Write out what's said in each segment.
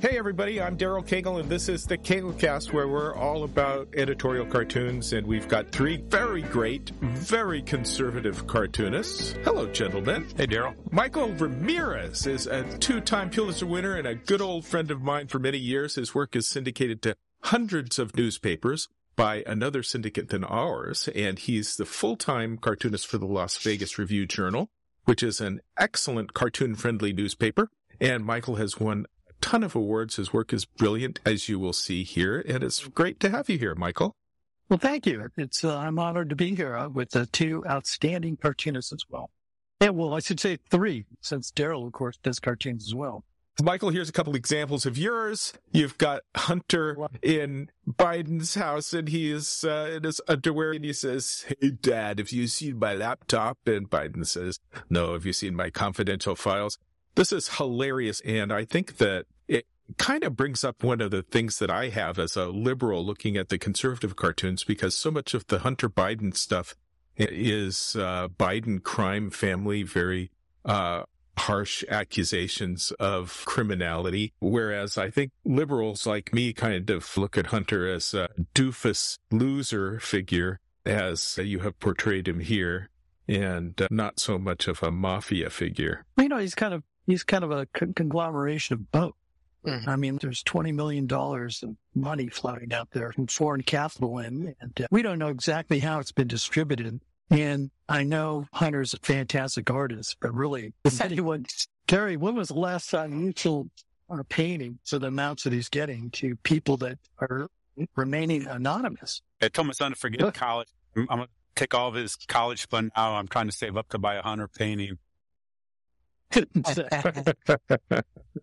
Hey, everybody, I'm Daryl Cagle, and this is the CagleCast, where we're all about editorial cartoons, and we've got three very great, very conservative cartoonists. Hello, gentlemen. Hey, Daryl. Michael Ramirez is a two time Pulitzer winner and a good old friend of mine for many years. His work is syndicated to hundreds of newspapers by another syndicate than ours, and he's the full time cartoonist for the Las Vegas Review Journal, which is an excellent cartoon friendly newspaper. And Michael has won ton of awards. His work is brilliant, as you will see here, and it's great to have you here, Michael. Well, thank you. It's uh, I'm honored to be here uh, with the two outstanding cartoonists as well. Yeah, well, I should say three, since Daryl, of course, does cartoons as well. Michael, here's a couple examples of yours. You've got Hunter in Biden's house, and he is uh, in his underwear, and he says, "Hey, Dad, have you seen my laptop?" And Biden says, "No. Have you seen my confidential files?" This is hilarious. And I think that it kind of brings up one of the things that I have as a liberal looking at the conservative cartoons, because so much of the Hunter Biden stuff is uh, Biden crime family, very uh, harsh accusations of criminality. Whereas I think liberals like me kind of look at Hunter as a doofus loser figure, as you have portrayed him here, and uh, not so much of a mafia figure. You know, he's kind of he's kind of a conglomeration of both. Mm-hmm. I mean, there's $20 million of money floating out there from foreign capital in, and uh, we don't know exactly how it's been distributed. And I know Hunter's a fantastic artist, but really, if anyone, Terry, when was the last time you sold a painting for the amounts that he's getting to people that are remaining anonymous? I told my son to forget college. I'm, I'm going to take all of his college fund now. I'm trying to save up to buy a Hunter painting. In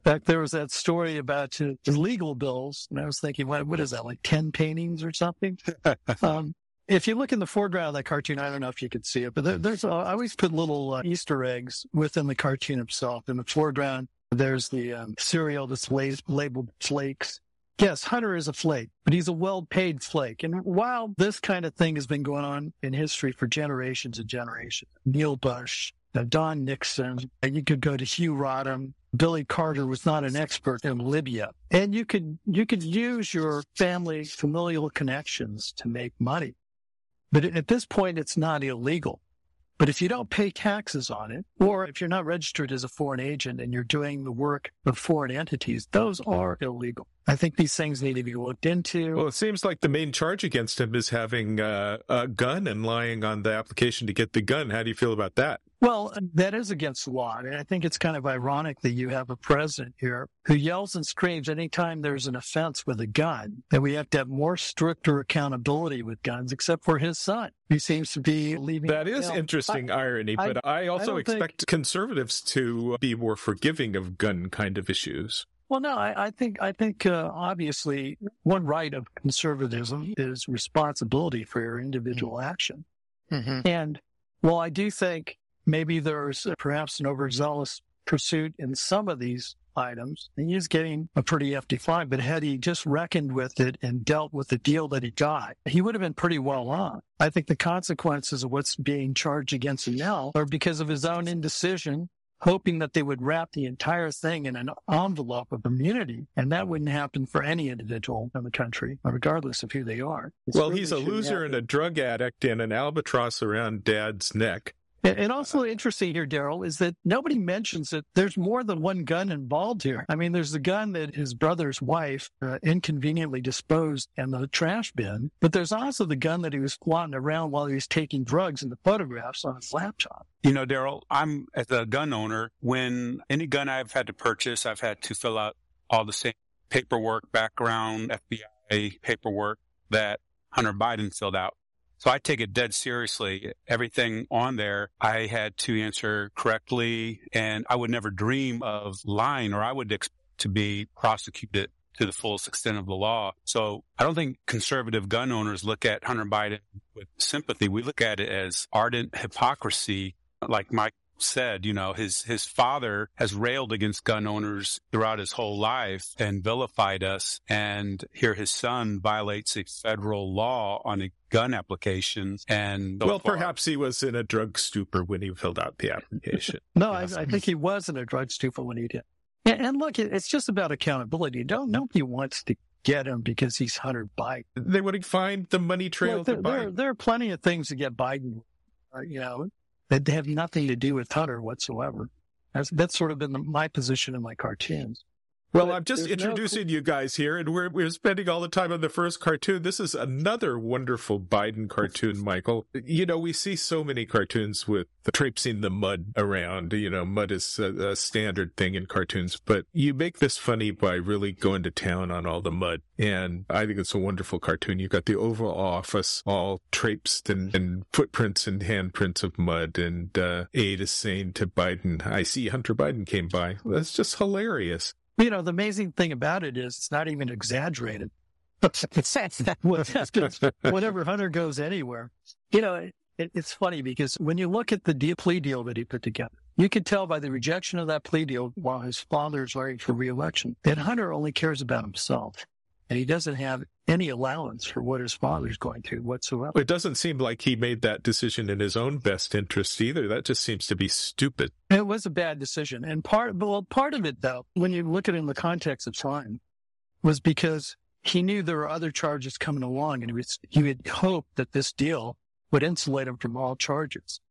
fact, there was that story about uh, legal bills, and I was thinking, what, what is that, like 10 paintings or something? um, if you look in the foreground of that cartoon, I don't know if you can see it, but there, there's, uh, I always put little uh, Easter eggs within the cartoon itself. In the foreground, there's the um, cereal that's labeled flakes. Yes, Hunter is a flake, but he's a well-paid flake. And while this kind of thing has been going on in history for generations and generations, Neil Bush, Don Nixon. You could go to Hugh Rodham. Billy Carter was not an expert in Libya. And you could, you could use your family familial connections to make money. But at this point, it's not illegal. But if you don't pay taxes on it, or if you're not registered as a foreign agent and you're doing the work of foreign entities, those are illegal. I think these things need to be looked into. Well, it seems like the main charge against him is having uh, a gun and lying on the application to get the gun. How do you feel about that? Well, that is against the law. And I think it's kind of ironic that you have a president here who yells and screams anytime there's an offense with a gun that we have to have more stricter accountability with guns, except for his son. He seems to be leaving. That is interesting I, irony, but I, I also I expect think... conservatives to be more forgiving of gun kind of issues. Well, no, I, I think I think uh, obviously one right of conservatism is responsibility for your individual mm-hmm. action, mm-hmm. and well, I do think maybe there's perhaps an overzealous pursuit in some of these items. And he's getting a pretty hefty fine, but had he just reckoned with it and dealt with the deal that he got, he would have been pretty well off. I think the consequences of what's being charged against him now are because of his own indecision hoping that they would wrap the entire thing in an envelope of immunity. And that wouldn't happen for any individual in the country, regardless of who they are. It's well, really he's a loser happen. and a drug addict and an albatross around dad's neck. And also interesting here, Daryl, is that nobody mentions that there's more than one gun involved here. I mean, there's the gun that his brother's wife uh, inconveniently disposed in the trash bin, but there's also the gun that he was flaunting around while he was taking drugs in the photographs on his laptop. You know, Daryl, I'm as a gun owner, when any gun I've had to purchase, I've had to fill out all the same paperwork, background, FBI paperwork that Hunter Biden filled out. So I take it dead seriously. Everything on there, I had to answer correctly and I would never dream of lying or I would expect to be prosecuted to the fullest extent of the law. So I don't think conservative gun owners look at Hunter Biden with sympathy. We look at it as ardent hypocrisy. Like Mike said, you know, his, his father has railed against gun owners throughout his whole life and vilified us. And here his son violates a federal law on a gun application. And so well, far, perhaps he was in a drug stupor when he filled out the application. no, I, I, think he was in a drug stupor when he did. And, and look, it's just about accountability. Don't nobody wants to get him because he's Hunter Biden. They want to find the money trail Look, there, to there, Biden. there are plenty of things to get Biden, uh, you know, that have nothing to do with Hunter whatsoever. That's, that's sort of been the, my position in my cartoons. Well, But I'm just there's no- introducing you guys here, and we're we're spending all the time on the first cartoon. This is another wonderful Biden cartoon, Michael. You know, we see so many cartoons with traipsing the mud around. You know, mud is a, a standard thing in cartoons, but you make this funny by really going to town on all the mud. And I think it's a wonderful cartoon. You've got the Oval Office all traipsed and, and footprints and handprints of mud. And uh, Aide is saying to Biden, I see Hunter Biden came by. That's just hilarious. You know, the amazing thing about it is it's not even exaggerated. What- Whenever Hunter goes anywhere, you know, it, it's funny because when you look at the deal, plea deal that he put together, you could tell by the rejection of that plea deal while his father is running for reelection that Hunter only cares about himself. And he doesn't have any allowance for what his father's going through whatsoever. It doesn't seem like he made that decision in his own best interest either. That just seems to be stupid. It was a bad decision. And part, well, part of it though, when you look at it in the context of time, was because he knew there were other charges coming along and he was, he had hoped that this deal would insulate him from all charges.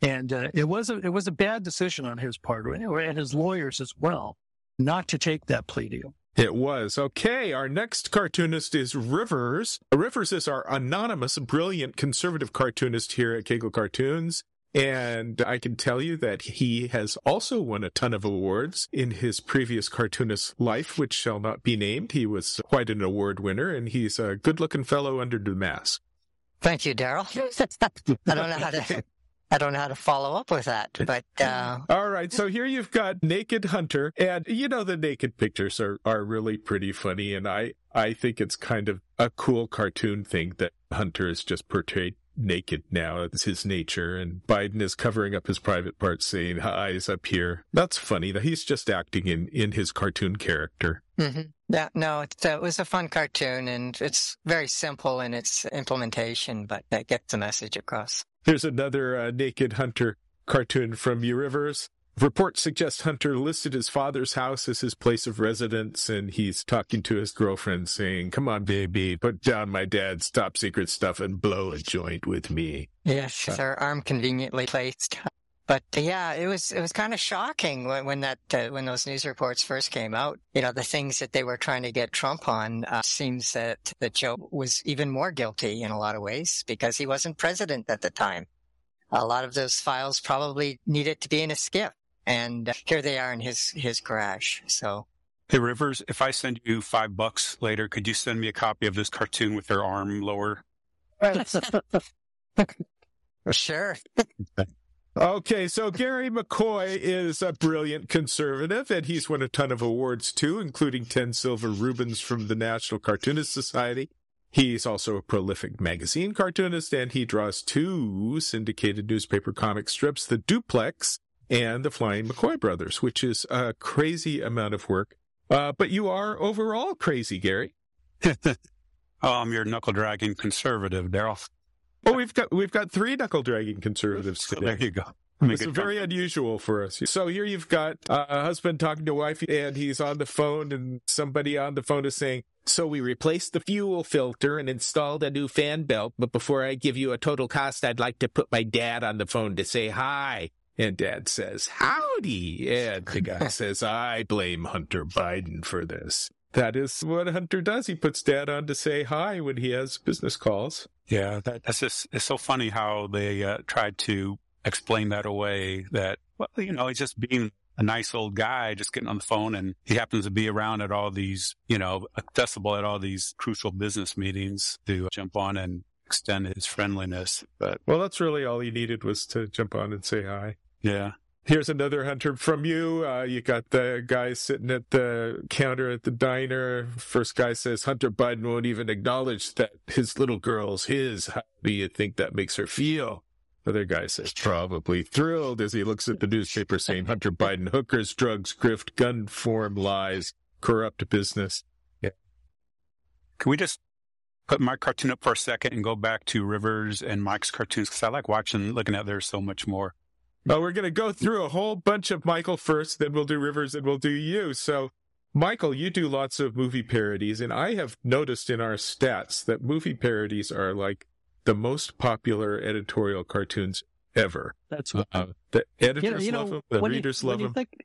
And uh, it was a, it was a bad decision on his part and his lawyers as well, not to take that plea deal. It was. Okay, our next cartoonist is Rivers. Rivers is our anonymous, brilliant conservative cartoonist here at Cagle Cartoons. And I can tell you that he has also won a ton of awards in his previous cartoonist life, which shall not be named. He was quite an award winner, and he's a good looking fellow under the mask. Thank you, Daryl. I don't know how to. I don't know how to follow up with that, but uh, All right, so here you've got Naked Hunter, and you know the naked pictures are are really pretty funny, and I I think it's kind of a cool cartoon thing that Hunter is just portrayed naked now. It's his nature, and Biden is covering up his private parts, saying "eyes up here." That's funny. That he's just acting in in his cartoon character. mhm. yeah, no, it, uh, it was a fun cartoon, and it's very simple in its implementation, but that gets the message across. Here's another uh, Naked Hunter cartoon from U Rivers. Reports suggest Hunter listed his father's house as his place of residence, and he's talking to his girlfriend saying, Come on, baby, put down my dad's top secret stuff and blow a joint with me. Yes, their arm conveniently placed. But yeah, it was it was kind of shocking when, when that uh, when those news reports first came out. You know, the things that they were trying to get Trump on uh, seems that that Joe was even more guilty in a lot of ways because he wasn't president at the time. A lot of those files probably needed to be in a skip, and uh, here they are in his his garage. So Hey, Rivers, if I send you five bucks later, could you send me a copy of this cartoon with their arm lower? sure, Okay, so Gary McCoy is a brilliant conservative, and he's won a ton of awards too, including 10 silver Reubens from the National Cartoonist Society. He's also a prolific magazine cartoonist, and he draws two syndicated newspaper comic strips, The Duplex and The Flying McCoy Brothers, which is a crazy amount of work. Uh, but you are overall crazy, Gary. oh, I'm your knuckle dragging conservative, Daryl. Oh, we've got we've got three knuckle dragging conservatives today. there you go. Make is very unusual for us. So here you've got uh, a husband talking to wife, and he's on the phone, and somebody on the phone is saying, "So we replaced the fuel filter and installed a new fan belt, but before I give you a total cost, I'd like to put my dad on the phone to say hi." And dad says, "Howdy," and the guy says, "I blame Hunter Biden for this." That is what Hunter does. He puts dad on to say hi when he has business calls. Yeah, that, that's just, it's so funny how they uh, tried to explain that away that, well, you know, he's just being a nice old guy, just getting on the phone and he happens to be around at all these, you know, accessible at all these crucial business meetings to jump on and extend his friendliness. But Well, that's really all he needed was to jump on and say hi. yeah, Here's another hunter from you. Uh, you got the guy sitting at the counter at the diner. First guy says Hunter Biden won't even acknowledge that his little girl's his. How do you think that makes her feel? Other guy says probably thrilled as he looks at the newspaper saying Hunter Biden hookers, drugs, grift, gun form, lies, corrupt business. Yeah. Can we just put my cartoon up for a second and go back to Rivers and Mike's cartoons? Because I like watching, looking at theirs so much more. Well, we're going to go through a whole bunch of Michael first, then we'll do Rivers, and we'll do you. So, Michael, you do lots of movie parodies, and I have noticed in our stats that movie parodies are like the most popular editorial cartoons ever. That's uh, the editors you know, you know, love them, the when you- readers love them. think-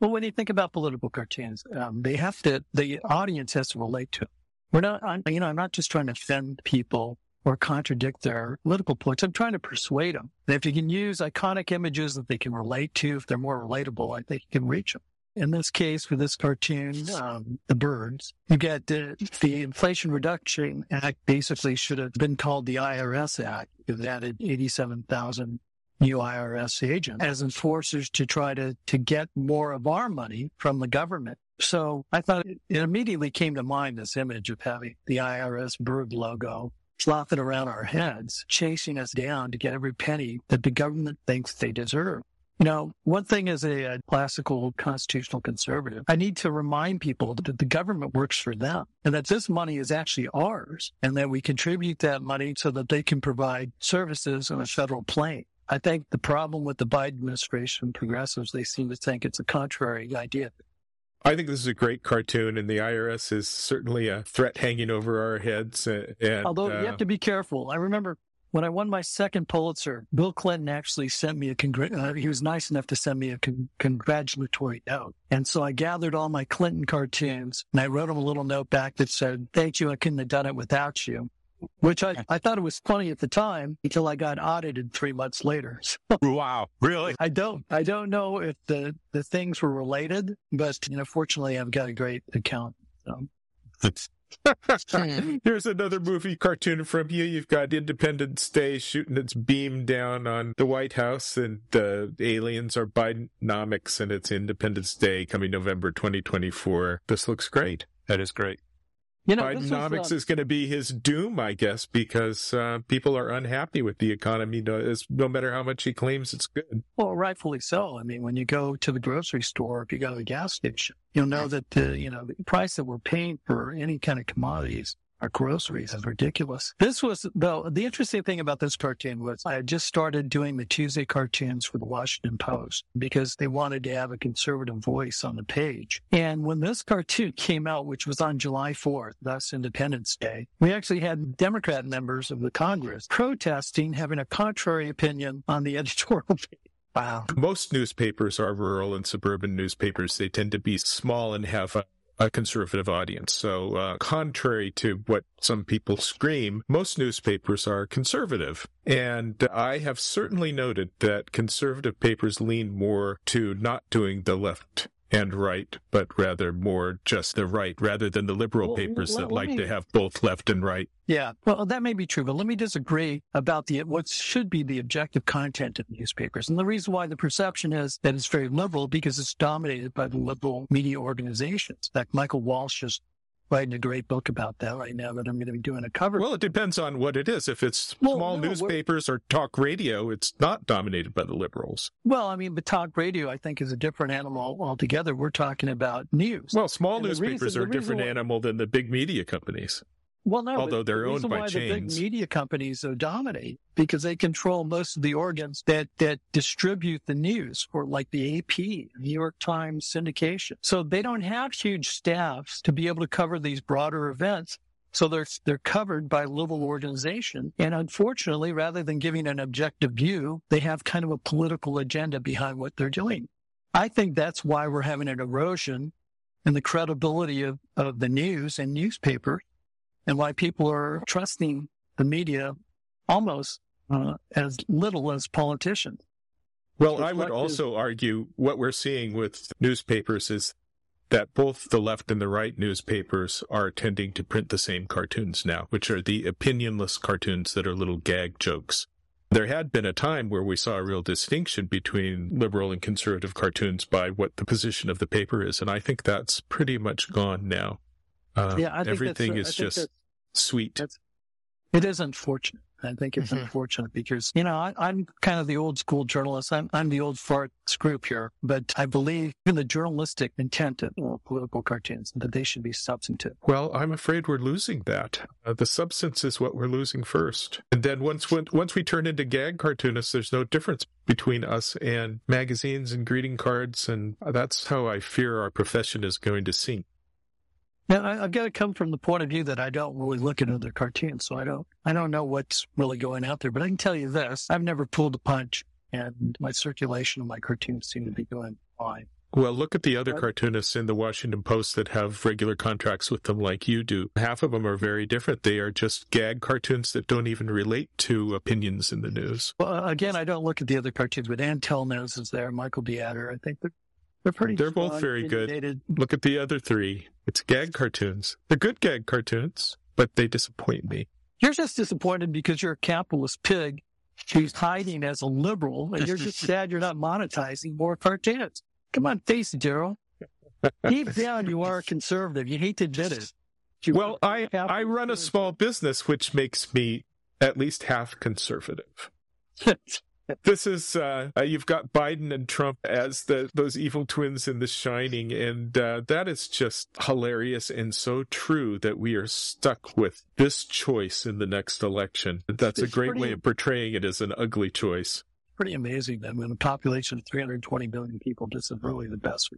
well, when you think about political cartoons, um, they have to, the audience has to relate to it. We're not, I'm, you know, I'm not just trying to offend people or contradict their political points. I'm trying to persuade them. And if you can use iconic images that they can relate to, if they're more relatable, I think you can reach them. In this case, with this cartoon, um, the birds, you get uh, the Inflation Reduction Act basically should have been called the IRS Act it added 87,000 new IRS agents as enforcers to try to, to get more of our money from the government. So I thought it immediately came to mind this image of having the IRS bird logo flopping around our heads, chasing us down to get every penny that the government thinks they deserve. Now, one thing as a, a classical constitutional conservative, I need to remind people that the government works for them and that this money is actually ours and that we contribute that money so that they can provide services on a federal plane. I think the problem with the Biden administration, progressives, they seem to think it's a contrary idea. I think this is a great cartoon, and the IRS is certainly a threat hanging over our heads. uh, And, Although uh, you have to be careful. I remember when I won my second Pulitzer, Bill Clinton actually sent me a congr- uh, he was nice enough to send me a con- congratulatory note. And so I gathered all my Clinton cartoons and I wrote him a little note back that said, "Thank you, I couldn't have done it without you." Which I, I thought it was funny at the time until I got audited three months later. So Wow. Really? I don't I don't know if the, the things were related, but you know, fortunately I've got a great account. So. Here's another movie cartoon from you. You've got Independence Day shooting its beam down on the White House, and the aliens are Bidenomics, and it's Independence Day coming November 2024. This looks great. That is great. You know, Bidenomics um, is going to be his doom, I guess, because uh, people are unhappy with the economy, no, it's- no matter how much he claims it's good. Well, rightfully so. I mean, when you go to the grocery store, if you go to the gas station, you'll know that the you know the price that we're paying for any kind of commodities or groceries is ridiculous. This was though the interesting thing about this cartoon was I had just started doing the Tuesday cartoons for the Washington Post because they wanted to have a conservative voice on the page. And when this cartoon came out, which was on July 4th, thus Independence Day, we actually had Democrat members of the Congress protesting, having a contrary opinion on the editorial page. Wow. Most newspapers are rural and suburban newspapers. They tend to be small and have a, a conservative audience. So, uh, contrary to what some people scream, most newspapers are conservative. And I have certainly noted that conservative papers lean more to not doing the left and right, but rather more just the right, rather than the liberal Well, papers let- that let like me- to have both left and right. Yeah, well, that may be true, but let me disagree about the what should be the objective content of newspapers. And the reason why the perception is that it's very liberal because it's dominated by the liberal media organizations. In fact, Michael Walsh is writing a great book about that right now that I'm going to be doing a cover. Well, it depends on what it is. If it's Well, small no, newspapers or talk radio, it's not dominated by the liberals. Well, I mean, but talk radio, I think, is a different animal altogether. We're talking about news. Well, small And newspapers reason- are a different animal than the big media companies. Well, no, Although they're the owned by why chains. The big media companies dominate because they control most of the organs that that distribute the news, for like the AP, New York Times syndication. So they don't have huge staffs to be able to cover these broader events. So they're they're covered by little organization, and unfortunately, rather than giving an objective view, they have kind of a political agenda behind what they're doing. I think that's why we're having an erosion in the credibility of, of the news and newspapers and why people are trusting the media almost uh, as little as politicians. Well, I would also argue what we're seeing with newspapers is that both the left and the right newspapers are tending to print the same cartoons now, which are the opinionless cartoons that are little gag jokes. There had been a time where we saw a real distinction between liberal and conservative cartoons by what the position of the paper is, and I think that's pretty much gone now. Uh, yeah, I think everything that's, is I think just that sweet. that's- it is unfortunate. I think it's Mhm. unfortunate because, you know, I, I'm kind of the old school journalist. I'm, I'm the old farts group here, but I believe in the journalistic intent of uh, political cartoons that they should be substantive. Well, I'm afraid we're losing that. Uh, the substance is what we're losing first. And then once when, once we turn into gag cartoonists, there's no difference between us and magazines and greeting cards. And that's how I fear our profession is going to sink. Now, I, I've got to come from the point of view that I don't really look at other cartoons, so I don't, I don't know what's really going out there. But I can tell you this: I've never pulled a punch, and my circulation of my cartoons seem to be going fine. Well, look at the other cartoonists in the Washington Post that have regular contracts with them like you do. Half of them are very different. They are just gag cartoons that don't even relate to opinions in the news. Well, uh, again, I don't look at the other cartoons, but Ann Telnaes is there, Michael de Adder. I think they're they're pretty. They're both very good. Look at the other three. It's gag cartoons. They're good gag cartoons, but they disappoint me. You're just disappointed because you're a capitalist pig who's hiding as a liberal, and you're just sad you're not monetizing more cartoons. Come on, face it, Daryl. Deep down, you are a conservative. You hate to admit it. You- Well, I, I run a small business, which makes me at least half conservative. This is uh, uh, you've got Biden and Trump as the those evil twins in The Shining, and uh, that is just hilarious and so true that we are stuck with this choice in the next election. That's a great pretty- way of portraying it as an ugly choice. pretty amazing that when a population of 320 million people, this is really the best.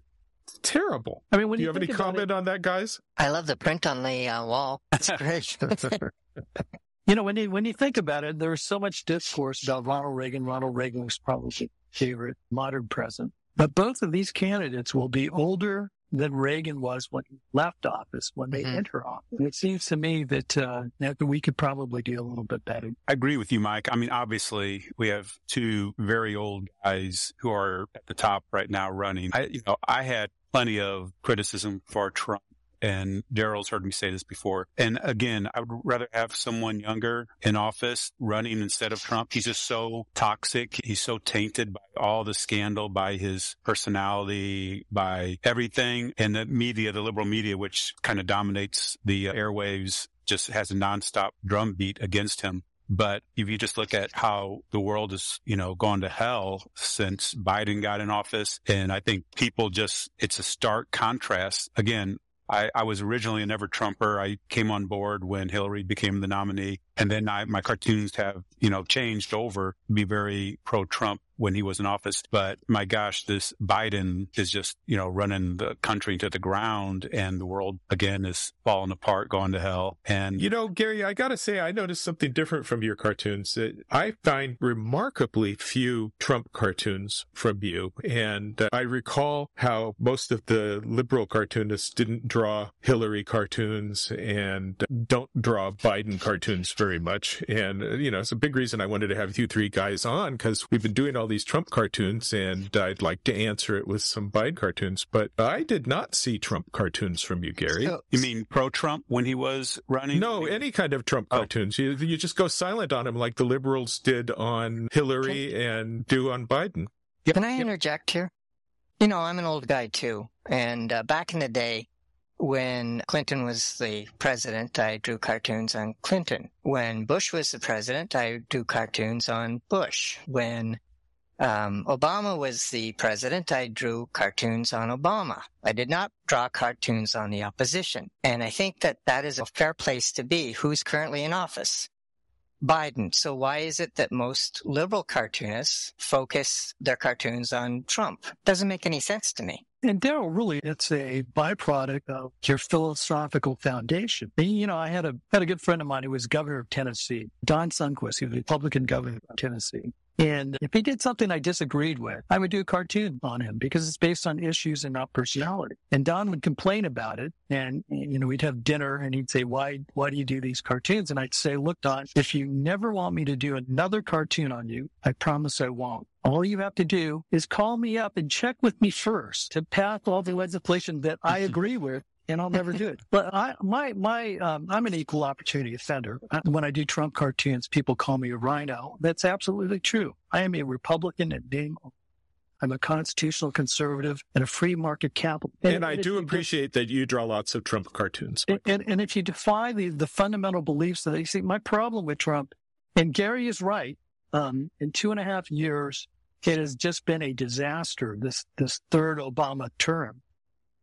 It's terrible. I mean, when Do you, you have any think about comment on that, guys? I love the print on the uh, wall. It's great. It, you know, when you when you think about it, there's so much discourse about Ronald Reagan. Ronald Reagan was probably my favorite modern president, but both of these candidates will be older than Reagan was when he left office, when they Mhm. enter office. And it seems to me that uh, that we could probably do a little bit better. I agree with you, Mike. I mean, obviously, we have two very old guys who are at the top right now running. I, you know, I had plenty of criticism for Trump. And Daryl's heard me say this before. And again, I would rather have someone younger in office running instead of Trump. He's just so toxic. He's so tainted by all the scandal, by his personality, by everything. And the media, the liberal media, which kind of dominates the airwaves, just has a nonstop drumbeat against him. But if you just look at how the world has, you know, gone to hell since Biden got in office, and I think people just, it's a stark contrast. Again, I, I was originally a never Trumper. I came on board when Hillary became the nominee. And then I, my cartoons have, you know, changed over to be very pro Trump when he was in office. But my gosh, this Biden is just, you know, running the country to the ground and the world again is falling apart, going to hell. And You know, Gary, I gotta say, I noticed something different from your cartoons. Uh, I find remarkably few Trump cartoons from you. And uh, I recall how most of the liberal cartoonists didn't draw Hillary cartoons and don't draw Biden cartoons very much. And, uh, you know, it's a big reason I wanted to have you three guys on because we've been doing all these Trump cartoons and I'd like to answer it with some Biden cartoons. But I did not see Trump cartoons from you, Gary. So- you mean pro Trump when he was running? No, any kind of Trump Oh. cartoons. You you just go silent on him like the liberals did on Hillary and do on Biden. Can I interject here? You know, I'm an old guy too. And uh, back in the day, when Clinton was the president, I drew cartoons on Clinton. When Bush was the president, I drew cartoons on Bush. When um, Obama was the president, I drew cartoons on Obama. I did not draw cartoons on the opposition. And I think that that is a fair place to be. Who's currently in office? Biden. So why is it that most liberal cartoonists focus their cartoons on Trump? Doesn't make any sense to me. And Daryl, really, it's a byproduct of your philosophical foundation. You know, I had a had a good friend of mine who was governor of Tennessee, Don Sundquist. He was Republican governor of Tennessee. And if he did something I disagreed with, I would do a cartoon on him because it's based on issues and not personality. And Don would complain about it. And, you know, we'd have dinner and he'd say, why, why do you do these cartoons? And I'd say, look, Don, if you never want me to do another cartoon on you, I promise I won't. All you have to do is call me up and check with me first to pass all the legislation that I agree with. And I'll never do it. But I, my, my, um, I'm an equal opportunity offender. When I do Trump cartoons, people call me a RINO. That's absolutely true. I am a Republican at name. I'm a constitutional conservative and a free market capitalist. And, I do you appreciate that you draw lots of Trump cartoons. and, and, and if you defy the, the fundamental beliefs that you see, my problem with Trump And Gary is right. Um, in two and a half years, it has just been a disaster, this, this third Obama term.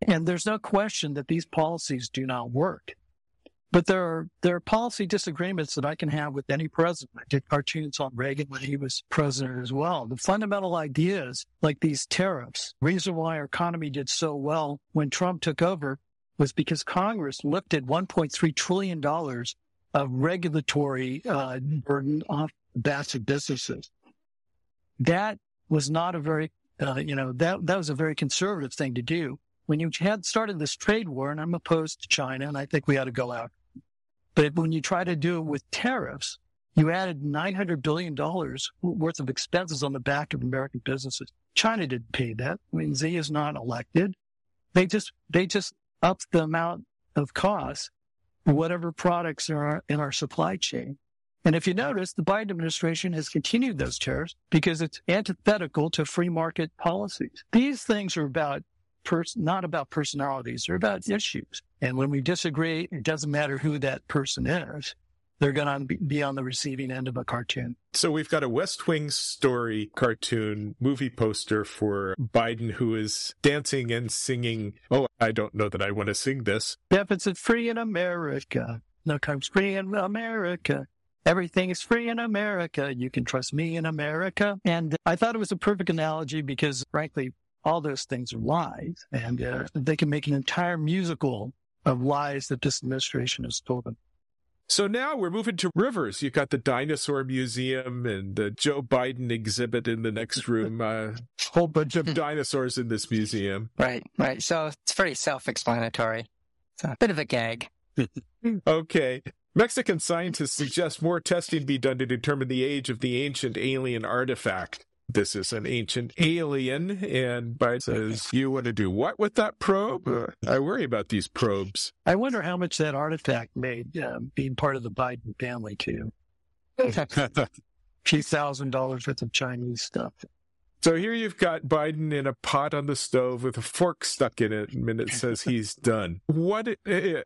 And there's no question that these policies do not work. But there are there are policy disagreements that I can have with any president. I did cartoons on Reagan when he was president as well. The fundamental ideas, like these tariffs, reason why our economy did so well when Trump took over was because Congress lifted 1.3 trillion dollars of regulatory uh, burden off of businesses. That was not a very, uh, you know, that that was a very conservative thing to do. When you had started this trade war, and I'm opposed to China, and I think we ought to go out but when you try to do it with tariffs, you added $900 billion worth of expenses on the back of American businesses. China didn't pay that. I mean, Xi is not elected. They just, they just upped the amount of costs whatever products are in our supply chain. And if you notice, the Biden administration has continued those tariffs because it's antithetical to free market policies. These things are about pers- not about personalities, they're about issues. And when we disagree, it doesn't matter who that person is. They're going to be on the receiving end of a cartoon. So we've got a West Wing story cartoon movie poster for Biden who is dancing and singing. Oh, I don't know that I want to sing this. Deficit free in America. No comes free in America. Everything is free in America. You can trust me in America. And I thought it was a perfect analogy because, frankly, all those things are lies. And uh, they can make an entire musical of lies that this administration has told them. So now we're moving to rivers. You've got the dinosaur museum and the Joe Biden exhibit in the next room. A uh, whole bunch of dinosaurs in this museum. Right, right. So it's pretty self-explanatory. It's a bit of a gag. okay. Mexican scientists suggest more testing be done to determine the age of the ancient alien artifact this is an ancient alien. And Biden says, You want to do what with that probe? Uh, I worry about these probes. I wonder how much that artifact made uh, being part of the Biden family, too. A few thousand dollars worth of Chinese stuff. So here you've got Biden in a pot on the stove with a fork stuck in it, and it says he's done. What?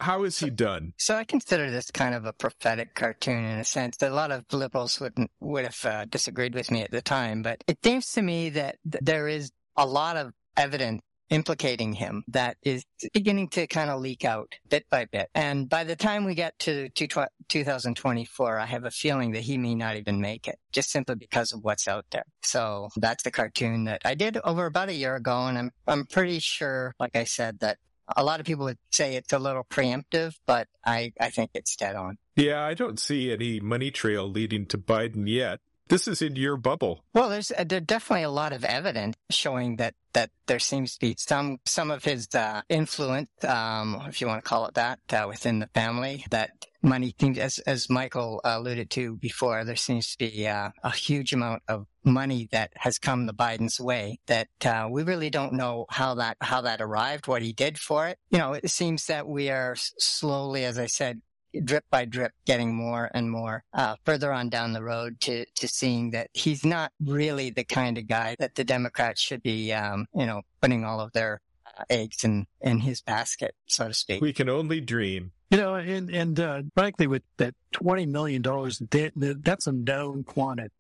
How is he done? So I consider this kind of a prophetic cartoon in a sense. A lot of liberals wouldn't would have uh, disagreed with me at the time, but it seems to me that th- there is a lot of evidence implicating him that is beginning to kind of leak out bit by bit. And by the time we get to 2024, I have a feeling that he may not even make it just simply because of what's out there. So that's the cartoon that I did over about a year ago. And I'm, I'm pretty sure, like I said, that a lot of people would say it's a little preemptive, but I, I think it's dead on. Yeah, I don't see any money trail leading to Biden yet. This is in your bubble. Well, there's uh, there's definitely a lot of evidence showing that that there seems to be some some of his uh, influence, um, if you want to call it that, uh, within the family. That money seems, as as Michael alluded to before, there seems to be uh, a huge amount of money that has come the Biden's way. That uh, we really don't know how that how that arrived, what he did for it. You know, it seems that we are slowly, as I said, drip by drip getting more and more uh, further on down the road to to seeing that he's not really the kind of guy that the Democrats should be, um, you know, putting all of their uh, eggs in in his basket, so to speak. We can only dream. You know, and and uh, frankly, with that twenty million dollars, that's a known quantity.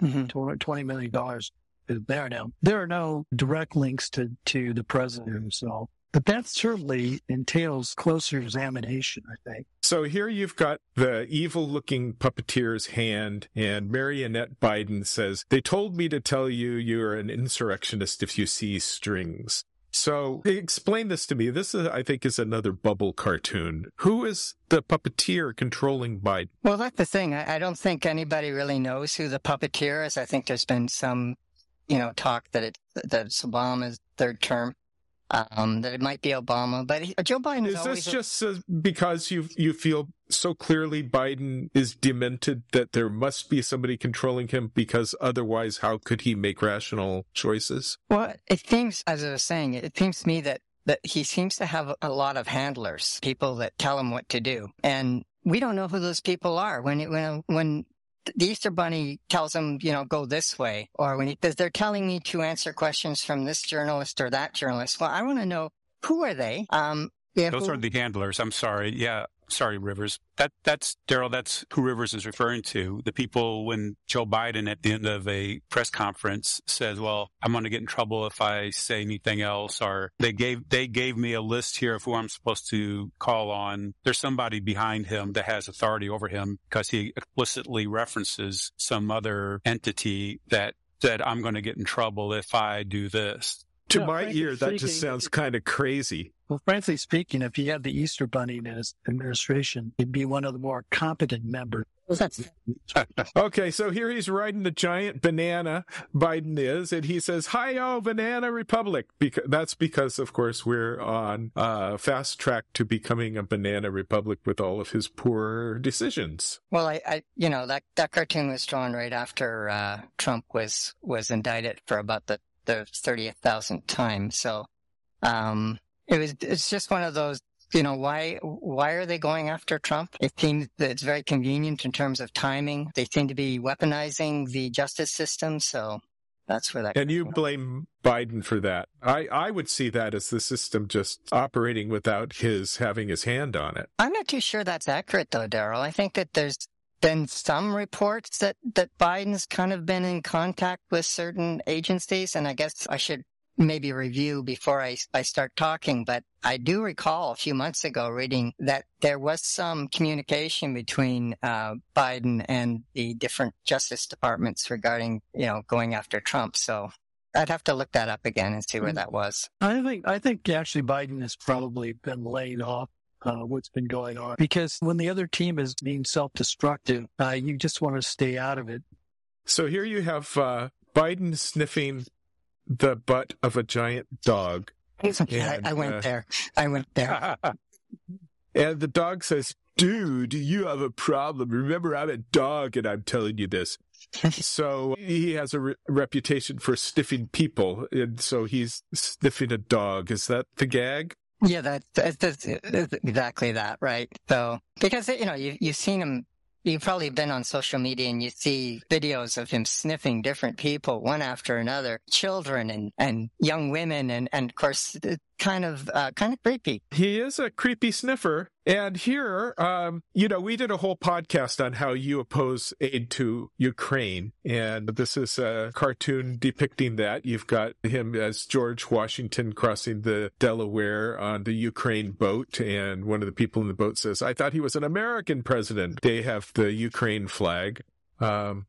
Mm-hmm. Twenty million dollars is there now. There are no direct links to to the president himself. But that certainly entails closer examination, I think. So here you've got the evil looking puppeteer's hand, and Marionette Biden says, They told me to tell you you're an insurrectionist if you see strings. So explain this to me. This, is, I think, is another bubble cartoon. Who is the puppeteer controlling Biden? Well, that's the thing. I, I don't think anybody really knows who the puppeteer is. I think there's been some, you know, talk that it that it's Obama's third term um, that it might be Obama, but he, Joe Biden is, is this just uh, because you you feel so clearly Biden is demented that there must be somebody controlling him because otherwise how could he make rational choices? Well, it seems, as I was saying, it seems to me that that he seems to have a lot of handlers, people that tell him what to do, and we don't know who those people are. When when when the Easter Bunny tells them, you know, go this way, or when he says they're telling me to answer questions from this journalist or that journalist. Well, I want to know who are they? Um, yeah, Those who, are the handlers. I'm sorry. Yeah. Sorry, Rivers. That that's Daryl. That's who Rivers is referring to. The people when Joe Biden at the end of a press conference says, "Well, I'm going to get in trouble if I say anything else," or they gave they gave me a list here of who I'm supposed to call on. There's somebody behind him that has authority over him because he explicitly references some other entity that said, "I'm going to get in trouble if I do this." To Yeah, my frankly ear, that speaking, just sounds kind of crazy. Well, frankly speaking, if he had the Easter Bunny in his administration, he'd be one of the more competent members. Okay, so here he's riding the giant banana, Biden is, and he says, Hi, oh, Banana Republic. Because that's because, of course, we're on uh, fast track to becoming a banana republic with all of his poor decisions. Well, I, I, you know, that, that cartoon was drawn right after, uh, Trump was, was indicted for about the, the 30th thousandth time. So, um, it was, it's just one of those, you know, why, why are they going after Trump? It seems that it's very convenient in terms of timing. They seem to be weaponizing the justice system. So that's where that. And you blame Biden for that. I, I would see that as the system just operating without his having his hand on it. I'm not too sure that's accurate though, Daryl. I think that there's been some reports that, that Biden's kind of been in contact with certain agencies. And I guess I should maybe review before I, I start talking, but I do recall a few months ago reading that there was some communication between uh, Biden and the different justice departments regarding, you know, going after Trump. So I'd have to look that up again and see where Mm. that was. I think I think actually Biden has probably been laid off. Uh, what's been going on because when the other team is being self-destructive, uh, you just want to stay out of it. So here you have uh, Biden sniffing the butt of a giant dog. I, I went uh, there. I went there. And the dog says, Dude, you have a problem. Remember, I'm a dog and I'm telling you this. so he has a re- reputation for sniffing people. And so he's sniffing a dog. Is that the gag? Yeah, that, that, that's, that's exactly that, right? So, because, you know, you, you've seen him, you've probably been on social media and you see videos of him sniffing different people, one after another, children and, and young women. And, and of course, kind of, uh, kind of creepy. He is a creepy sniffer. And here, um, you know, we did a whole podcast on how you oppose aid to Ukraine. And this is a cartoon depicting that. You've got him as George Washington crossing the Delaware on the Ukraine boat. And one of the people in the boat says, I thought he was an American president. They have the Ukraine flag. Um,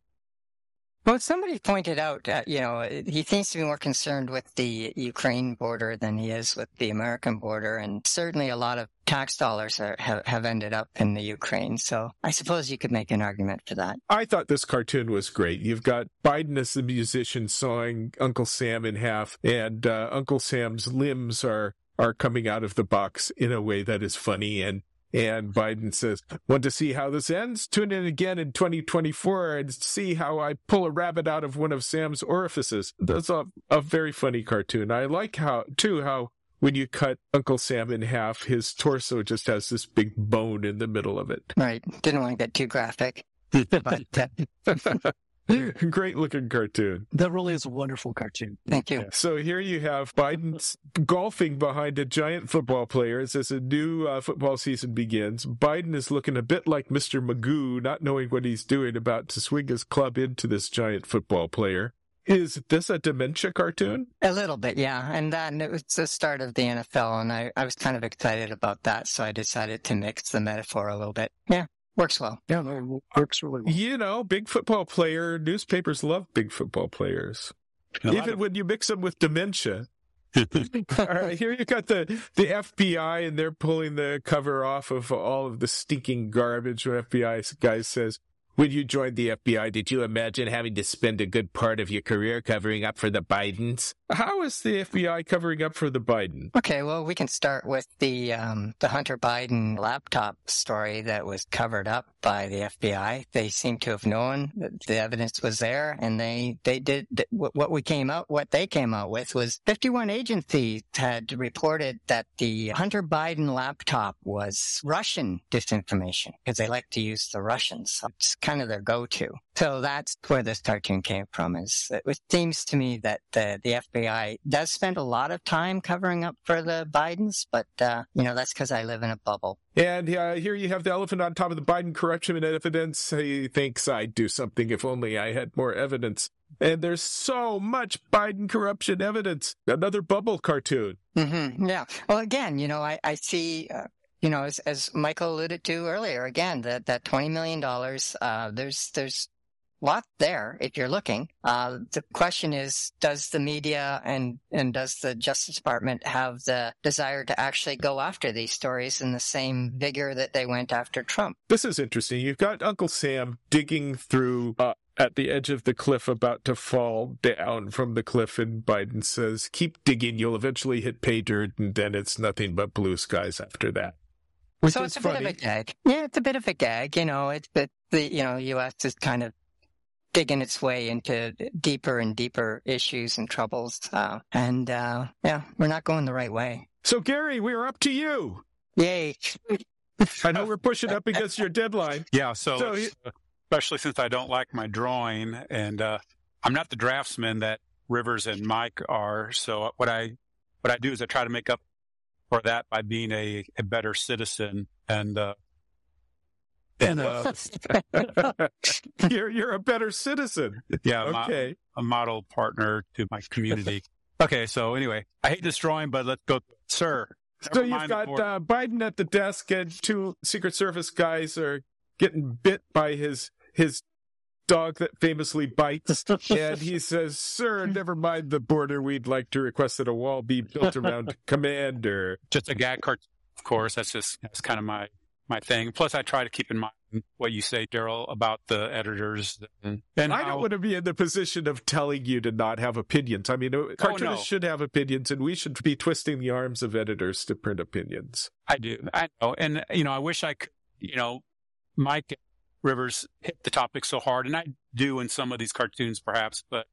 Well, somebody pointed out, uh, you know, he seems to be more concerned with the Ukraine border than he is with the American border. And certainly a lot of tax dollars are, have, have ended up in the Ukraine. So I suppose you could make an argument for that. I thought this cartoon was great. You've got Biden as the musician sawing Uncle Sam in half, and uh, Uncle Sam's limbs are are coming out of the box in a way that is funny. And and Biden says, "Want to see how this ends? Tune in again in 2024 and see how I pull a rabbit out of one of Sam's orifices." That's a a very funny cartoon. I like how too how. When you cut Uncle Sam in half, his torso just has this big bone in the middle of it. Right. Didn't want to get too graphic. But uh, Great looking cartoon. That really is a wonderful cartoon. thank you. So here you have Biden golfing behind a giant football player as a new uh, football season begins. Biden is looking a bit like Mr. Magoo, not knowing what he's doing, about to swing his club into this giant football player. Is this a dementia cartoon? A little bit, yeah. And then it was the start of the NFL, and I, I was kind of excited about that, so I decided to mix the metaphor a little bit. Yeah, works well. Yeah, no, it works really well. You know, big football player. Newspapers love big football players, And a lot even of- when you mix them with dementia. All right, here you got the the FBI, and they're pulling the cover off of all of the stinking garbage. The FBI guy says, "When you joined the FBI, did you imagine having to spend a good part of your career covering up for the Bidens? How is the FBI covering up for the Biden? Okay, well, we can start with the um, the Hunter Biden laptop story that was covered up by the FBI. They seem to have known that the evidence was there, and they they did what we came out what they came out with was 51 agencies had reported that the Hunter Biden laptop was Russian disinformation because they like to use the Russians. It's kind of their go-to. So that's where this cartoon came from. Is it seems to me that the, the FBI does spend a lot of time covering up for the Bidens, but uh, you know that's because I live in a bubble. And uh, here you have the elephant on top of the Biden corruption and evidence. He thinks I'd do something if only I had more evidence. And there's so much Biden corruption evidence. Another bubble cartoon. Mm-hmm. Yeah. Well, again, you know, I, I see, uh, you know, as, as Michael alluded to earlier, again, that, that $20 million, uh, there's, there's lot there if you're looking. Uh, the question is, does the media and, and does the Justice Department have the desire to actually go after these stories in the same vigor that they went after Trump? This is interesting. You've got Uncle Sam digging through uh, at the edge of the cliff about to fall down from the cliff and Biden says, keep digging, you'll eventually hit pay dirt and then it's nothing but blue skies after that. Which so it's a funny. bit of a gag. Yeah, it's a bit of a gag. You know, it's but the you know U.S. is kind of digging its way into deeper and deeper issues and troubles. Uh, and uh, yeah, we're not going the right way. So Gary, we're up to you. Yay! I know we're pushing up against your deadline. Yeah. So, so especially since I don't like my drawing, and uh, I'm not the draftsman that Rivers and Mike are. So what I what I do is I try to make up for that by being a, a better citizen and uh, and uh, you're you're a better citizen. Yeah. Okay. A model partner to my community. okay. So anyway, I hate destroying, but let's go, sir. So you've got uh, Biden at the desk, and two Secret Service guys are getting bit by his his dog that famously bites. and he says, Sir, never mind the border. We'd like to request that a wall be built around Commander. Just a gag cart, of course. That's just, that's kind of my, my thing. Plus, I try to keep in mind what you say, Daryl, about the editors. And, and I how... don't want to be in the position of telling you to not have opinions. I mean, uh, oh, cartoonists oh, no. should have opinions, and we should be twisting the arms of editors to print opinions. I do. I know. And, you know, I wish I could, you know, Mike Rivers hit the topic so hard, and I do in some of these cartoons, perhaps. But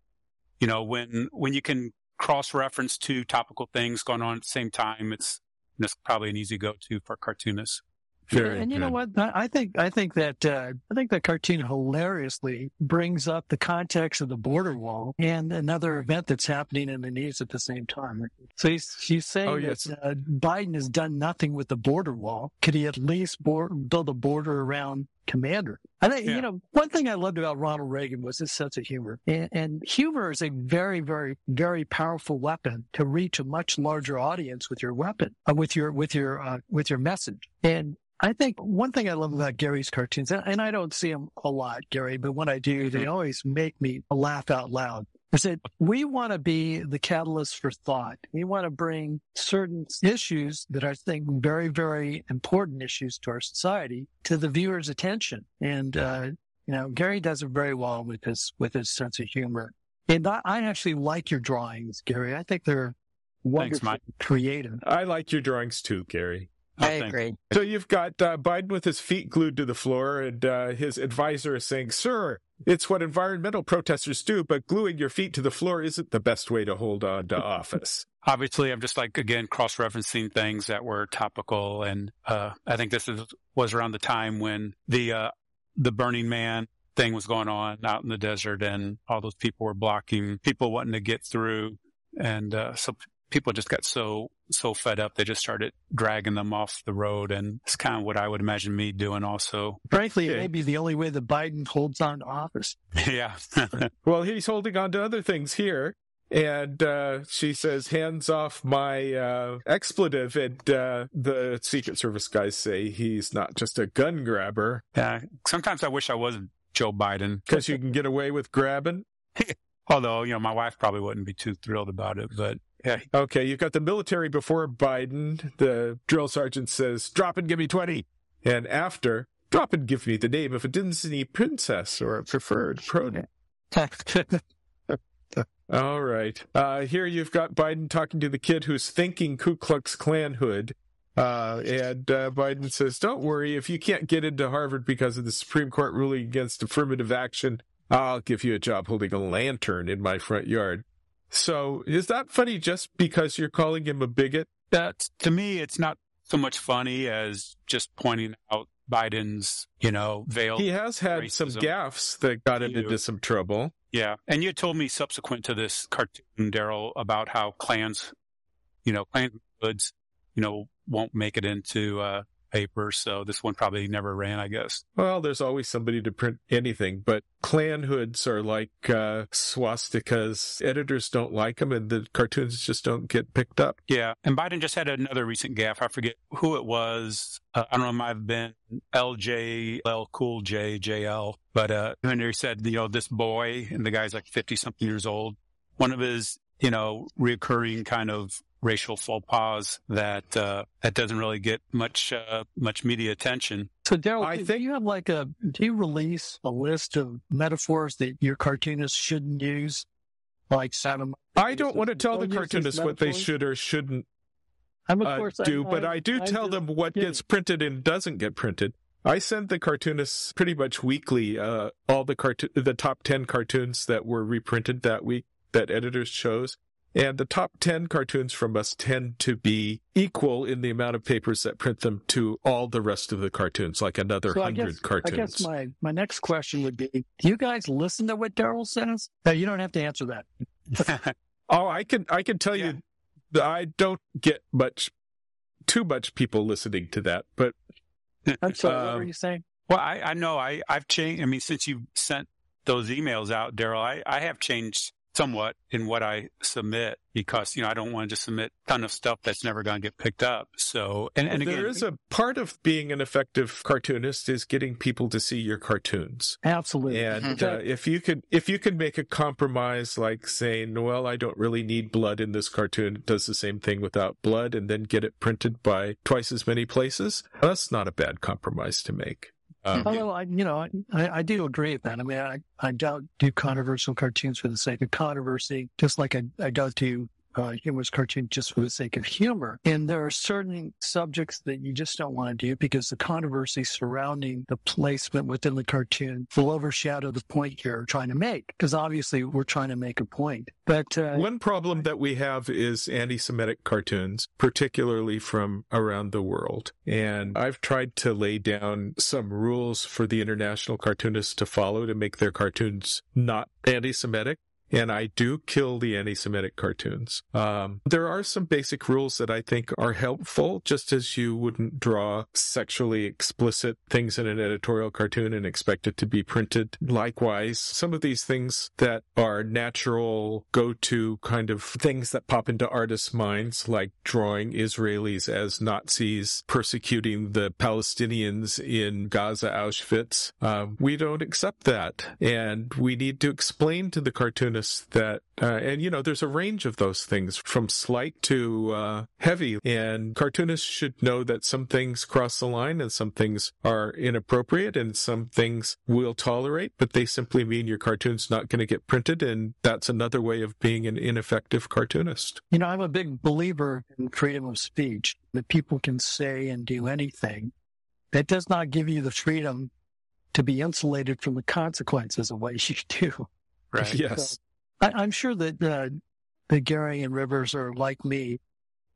you know, when when you can cross reference two topical things going on at the same time, it's it's probably an easy go to for cartoonists. Very and you good. know what? I think I think that uh, I think that cartoon hilariously brings up the context of the border wall and another event that's happening in the news at the same time. So he's, he's saying oh, yes. that uh, Biden has done nothing with the border wall. Could he at least board, build a border around commander. I think, yeah. you know, one thing I loved about Ronald Reagan was his sense of humor. And, and, humor is a very, very, very powerful weapon to reach a much larger audience with your weapon, uh, with your, with your, uh, with your message. And I think one thing I love about Gary's cartoons, and I don't see them a lot, Gary, but when I do, they mm-hmm. always make me laugh out loud. I said, we want to be the catalyst for thought. We want to bring certain issues that I think very, very important issues to our society to the viewer's attention. And, uh, you know, Gary does it very well with his, with his sense of humor. And I, I actually like your drawings, Gary. I think they're wonderful, Thanks, creative. I like your drawings too, Gary. I agree. So you've got uh, Biden with his feet glued to the floor, and uh, his advisor is saying, "Sir, it's what environmental protesters do, but gluing your feet to the floor isn't the best way to hold on to office." Obviously, I'm just like again cross-referencing things that were topical, and uh, I think this is, was around the time when the uh, the Burning Man thing was going on out in the desert, and all those people were blocking people wanting to get through, and uh, so people just got so so fed up they just started dragging them off the road and it's kind of what i would imagine me doing also frankly it may be the only way that biden holds on to office yeah well he's holding on to other things here and uh, she says, "Hands off my uh, expletive." And uh, the Secret Service guys say he's not just a gun grabber. Yeah, sometimes I wish I was Joe Biden because you can get away with grabbing. Although you know, my wife probably wouldn't be too thrilled about it, but yeah. Okay, you've got the military before Biden. The drill sergeant says, drop and give me 20. And after, drop and give me the name of a Disney princess or a preferred pronoun. All right. Uh, here you've got Biden talking to the kid who's thinking Ku Klux Klan hood. Uh, and uh, Biden says, Don't worry, if you can't get into Harvard because of the Supreme Court ruling against affirmative action, I'll give you a job holding a lantern in my front yard. So is that funny just because you're calling him a bigot? That to me, it's not so much funny as just pointing out Biden's, you know, veil. He has had some gaffes that got him into some trouble. Yeah. And you told me subsequent to this cartoon, Daryl, about how Klans, you know, clan goods, you know, won't make it into uh, paper. So this one probably never ran, I guess. Well, there's always somebody to print anything, but Klan hoods are like uh, swastikas. Editors don't like them, and the cartoons just don't get picked up. Yeah. And Biden just had another recent gaffe. I forget who it was. Uh, I don't know, it might have been LJL Cool J, JL. But uh, when he said, you know, this boy, and the guy's like 50 something years old, one of his, you know, recurring kind of racial faux pas that uh, that doesn't really get much uh, much media attention. So, Daryl, I do think- you have like a, do you release a list of metaphors that your cartoonists shouldn't use? Like Saddam. I don't want to tell the Don't use these cartoonists what they should or shouldn't I'm, of uh, course, do, but I do I'm tell just them what kidding. gets printed and doesn't get printed. I send the cartoonists pretty much weekly uh, all the cartoon, the top ten cartoons that were reprinted that week that editors chose, and the top ten cartoons from us tend to be equal in the amount of papers that print them to all the rest of the cartoons, like another So I hundred guess, I cartoons. guess my, my next question would be, do you guys listen to what Daryl says? No, you don't have to answer that. Oh, I can I can tell you, I don't get much, too much people listening to that, but I'm sorry, what Um, were you saying? Well, I, I know I, I've changed. I mean, since you sent those emails out, Daryl, I, I have changed somewhat in what I submit because, you know, I don't want to just submit a ton of stuff that's never going to get picked up. So, and, and again, there is a part of being an effective cartoonist is getting people to see your cartoons. Absolutely. And uh, if you could, if you can make a compromise, like saying, "Well, I don't really need blood in this cartoon; it does the same thing without blood," and then get it printed by twice as many places, that's not a bad compromise to make. Um, Although I, you know, I, I do agree with that. I mean, I, I don't do controversial cartoons for the sake of controversy, just like I, I don't do uh, humorous cartoon just for the sake of humor. And there are certain subjects that you just don't want to do because the controversy surrounding the placement within the cartoon will overshadow the point you're trying to make. Because obviously, we're trying to make a point. But uh, One problem that we have is anti Semitic cartoons, particularly from around the world. And I've tried to lay down some rules for the international cartoonists to follow to make their cartoons not anti Semitic. And I do kill the anti Semitic cartoons. Um, there are some basic rules that I think are helpful, just as you wouldn't draw sexually explicit things in an editorial cartoon and expect it to be printed. Likewise, some of these things that are natural go to kind of things that pop into artists' minds, like drawing Israelis as Nazis persecuting the Palestinians in Gaza, Auschwitz. Um, we don't accept that. And we need to explain to the cartoonists that, uh, and you know, there's a range of those things from slight to uh, heavy. And cartoonists should know that some things cross the line and some things are inappropriate and some things we'll tolerate, but they simply mean your cartoon's not going to get printed. And that's another way of being an ineffective cartoonist. You know, I'm a big believer in freedom of speech, that people can say and do anything. That does not give you the freedom to be insulated from the consequences of what you do. right. Yes. I, I'm sure that, uh, that Gary and Rivers are like me.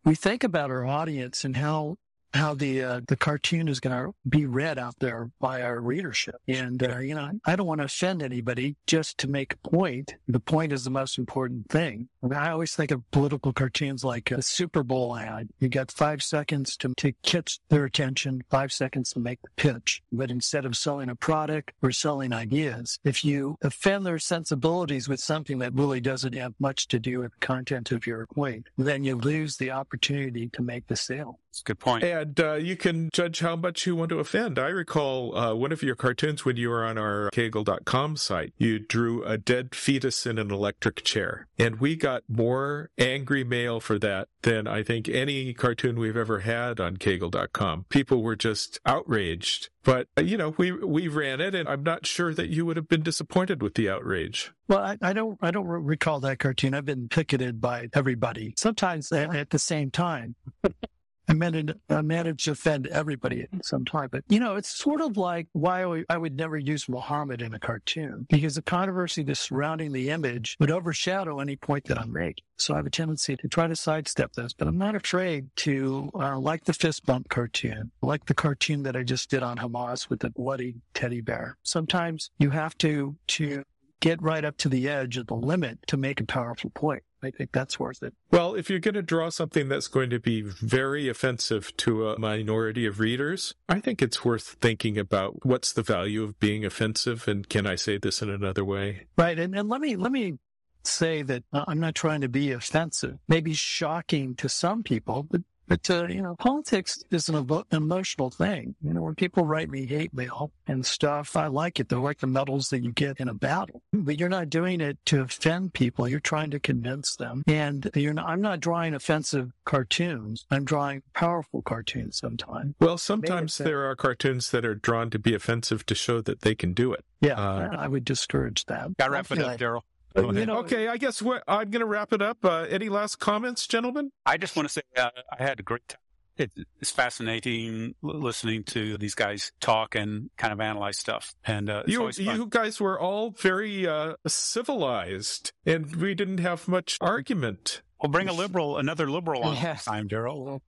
We think about our audience and how how the uh, the cartoon is going to be read out there by our readership. And uh, you know, I don't want to offend anybody just to make a point. The point is the most important thing. I, mean, I always think of political cartoons like a Super Bowl ad. You got five seconds to to catch their attention, five seconds to make the pitch. But instead of selling a product, we're selling ideas. If you offend their sensibilities with something that really doesn't have much to do with the content of your point, then you lose the opportunity to make the sale. That's a good point. And uh, you can judge how much you want to offend. I recall uh, one of your cartoons when you were on our Cagle.com site. You drew a dead fetus in an electric chair. And we got more angry mail for that than I think any cartoon we've ever had on Cagle.com. People were just outraged. But, uh, you know, we, we ran it, and I'm not sure that you would have been disappointed with the outrage. Well, I, I don't, I don't recall that cartoon. I've been picketed by everybody, sometimes at, at the same time. I managed, I managed to offend everybody at some time. But, you know, it's sort of like why I would never use Muhammad in a cartoon because the controversy that's surrounding the image would overshadow any point that I'm making. So I have a tendency to try to sidestep this, but I'm not afraid to, uh, like the fist bump cartoon, like the cartoon that I just did on Hamas with the bloody teddy bear. Sometimes you have to, to get right up to the edge of the limit to make a powerful point. I think that's worth it. Well, if you're going to draw something that's going to be very offensive to a minority of readers, I think it's worth thinking about what's the value of being offensive and can I say this in another way? Right. And, and let me, let me say that uh, I'm not trying to be offensive, maybe shocking to some people, but but, uh, you know, politics is an evo- emotional thing. You know, when people write me hate mail and stuff, I like it. They're like the medals that you get in a battle. But you're not doing it to offend people. You're trying to convince them. And you're not, I'm not drawing offensive cartoons. I'm drawing powerful cartoons sometimes. Well, sometimes there are cartoons that are drawn to be offensive to show that they can do it. Yeah, uh, I would discourage that. Got to wrap it up, Daryl. You know, okay, I guess what, I'm going to wrap it up. Uh, any last comments, gentlemen? I just want to say uh, I had a great time. It, it's fascinating listening to these guys talk and kind of analyze stuff. And uh, you, you guys were all very uh, civilized, and we didn't have much argument. We'll bring a liberal, another liberal on yeah. time, Daryl.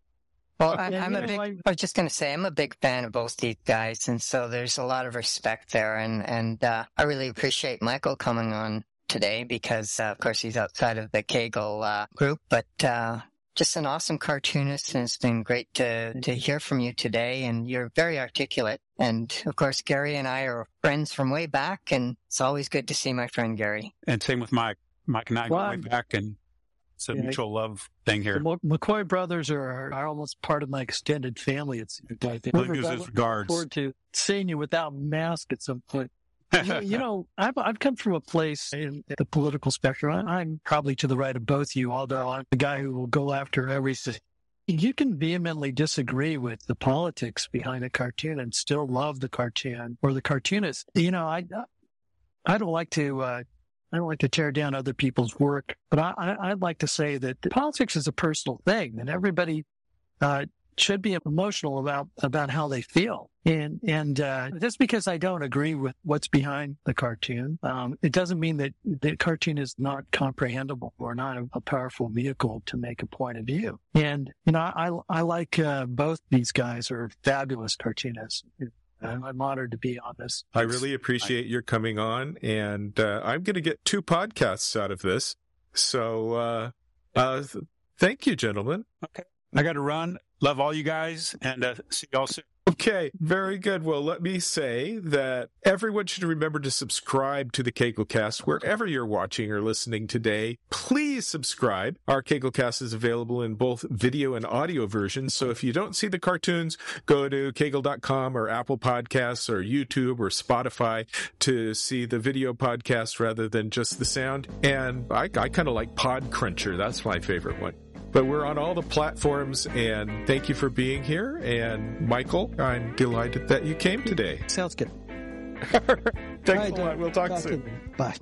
Well, I, am a big. I was just going to say I'm a big fan of both these guys, and so there's a lot of respect there, and and uh, I really appreciate Michael coming on today because, uh, of course, he's outside of the Cagle uh, group, but uh, just an awesome cartoonist, and it's been great to to hear from you today. And you're very articulate. And of course, Gary and I are friends from way back, and it's always good to see my friend Gary. And same with Mike. Mike and I go way back, and it's a yeah, mutual love thing here. The McCoy brothers are, are almost part of my extended family. It's I think. regards. Forward to seeing you without mask at some point you, you, know, I've, I've come from a place in the political spectrum. I'm probably to the right of both you, although I'm the guy who will go after every. You can vehemently disagree with the politics behind a cartoon and still love the cartoon or the cartoonist. You know, I, I don't like to, uh, I don't like to tear down other people's work, but I, I, would like to say that politics is a personal thing and everybody, uh, should be emotional about about how they feel. And and uh, just because I don't agree with what's behind the cartoon, um, it doesn't mean that the cartoon is not comprehensible or not a, a, powerful vehicle to make a point of view. And you know, I I like uh, both these guys are fabulous cartoonists. I'm honored to be on this. I really appreciate your coming on, and uh, I'm going to get two podcasts out of this. So, uh, uh, thank you, gentlemen. Okay. I got to run. Love all you guys and uh, see y'all soon. Okay, very good. Well, let me say that everyone should remember to subscribe to the CagleCast wherever you're watching or listening today. Please subscribe. Our CagleCast is available in both video and audio versions. So if you don't see the cartoons, go to cagle.com or Apple Podcasts or YouTube or Spotify to see the video podcast rather than just the sound. And I, I kind of like Pod Cruncher. That's my favorite one. But we're on all the platforms, and thank you for being here. And Michael, I'm delighted that you came today. Sounds good. Thanks a lot. We'll talk, talk soon. Bye.